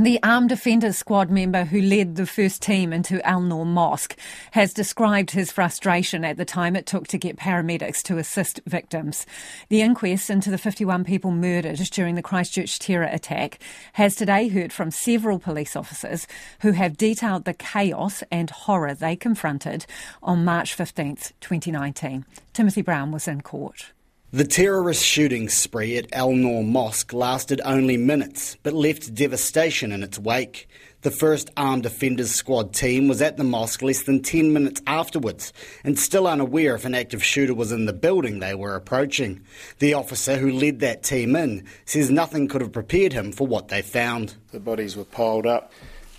The armed offenders squad member who led the first team into Al Noor Mosque has described his frustration at the time it took to get paramedics to assist victims. The inquest into the 51 people murdered during the Christchurch terror attack has today heard from several police officers who have detailed the chaos and horror they confronted on March 15th, 2019. Timothy Brown was in court. The terrorist shooting spree at Al Noor Mosque lasted only minutes, but left devastation in its wake. The first armed offenders squad team was at the mosque less than 10 minutes afterwards and still unaware if an active shooter was in the building they were approaching. The officer who led that team in says nothing could have prepared him for what they found. The bodies were piled up,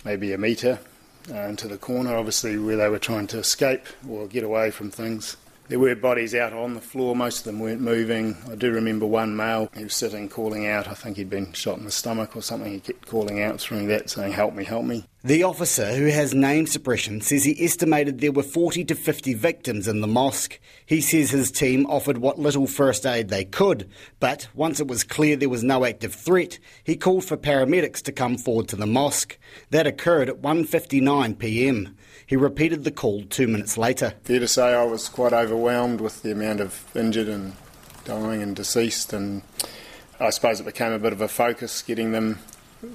maybe a metre uh, into the corner, obviously where they were trying to escape or get away from things. There were bodies out on the floor, most of them weren't moving. I do remember one male, he was sitting calling out. I think he'd been shot in the stomach or something. He kept calling out through that, saying, Help me, help me. The officer, who has name suppression, says he estimated there were 40 to 50 victims in the mosque. He says his team offered what little first aid they could, but once it was clear there was no active threat, he called for paramedics to come forward to the mosque. That occurred at 1:59 p.m. He repeated the call 2 minutes later. Fair to say I was quite overwhelmed with the amount of injured and dying and deceased and I suppose it became a bit of a focus getting them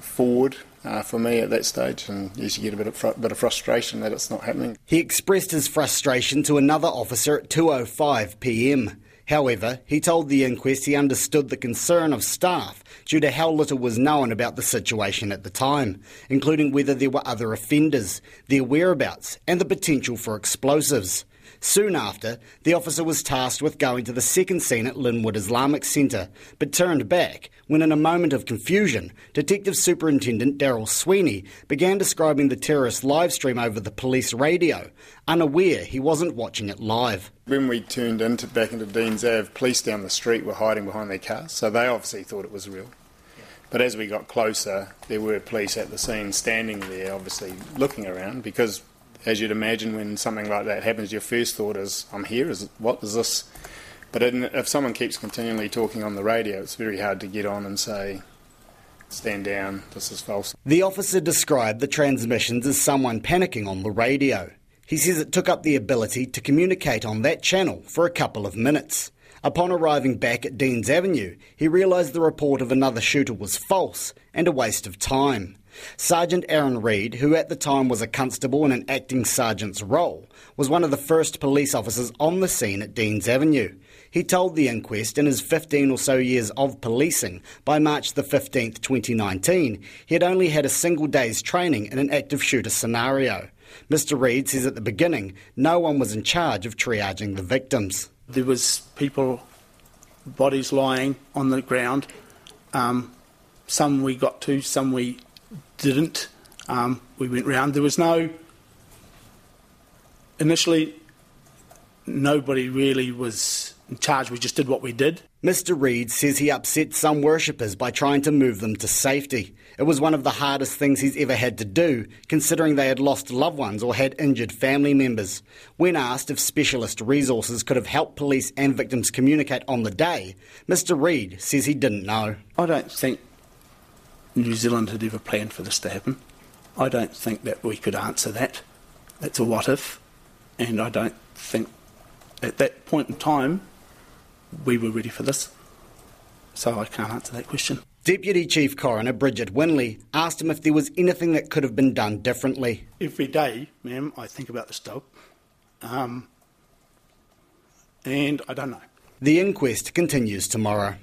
forward uh, for me at that stage, and yes, you get a bit of, fr- bit of frustration that it's not happening. He expressed his frustration to another officer at 2:05 p.m. However, he told the inquest he understood the concern of staff due to how little was known about the situation at the time, including whether there were other offenders, their whereabouts, and the potential for explosives. Soon after, the officer was tasked with going to the second scene at Linwood Islamic Centre, but turned back when, in a moment of confusion, Detective Superintendent Daryl Sweeney began describing the terrorist live stream over the police radio, unaware he wasn't watching it live. When we turned into back into Dean's Ave, police down the street were hiding behind their cars, so they obviously thought it was real. But as we got closer, there were police at the scene standing there, obviously looking around because as you'd imagine, when something like that happens, your first thought is, "I'm here. Is what is this?" But if someone keeps continually talking on the radio, it's very hard to get on and say, "Stand down. This is false." The officer described the transmissions as someone panicking on the radio. He says it took up the ability to communicate on that channel for a couple of minutes. Upon arriving back at Deans Avenue, he realised the report of another shooter was false and a waste of time. Sergeant Aaron Reid, who at the time was a constable in an acting sergeant's role, was one of the first police officers on the scene at Deans Avenue. He told the inquest in his 15 or so years of policing, by March the 15th, 2019, he had only had a single day's training in an active shooter scenario. Mr Reid says at the beginning, no one was in charge of triaging the victims. There was people, bodies lying on the ground. Um, some we got to, some we didn't. Um, we went round. There was no. Initially, nobody really was in charge. We just did what we did. Mr. Reid says he upset some worshippers by trying to move them to safety. It was one of the hardest things he's ever had to do, considering they had lost loved ones or had injured family members. When asked if specialist resources could have helped police and victims communicate on the day, Mr. Reid says he didn't know. I don't think New Zealand had ever planned for this to happen. I don't think that we could answer that. That's a what if, and I don't think at that point in time we were ready for this. So I can't answer that question. Deputy Chief Coroner Brigitte Windley asked him if there was anything that could have been done differently. Every day, ma'am, I think about this dog. Um, and I don't know. The inquest continues tomorrow.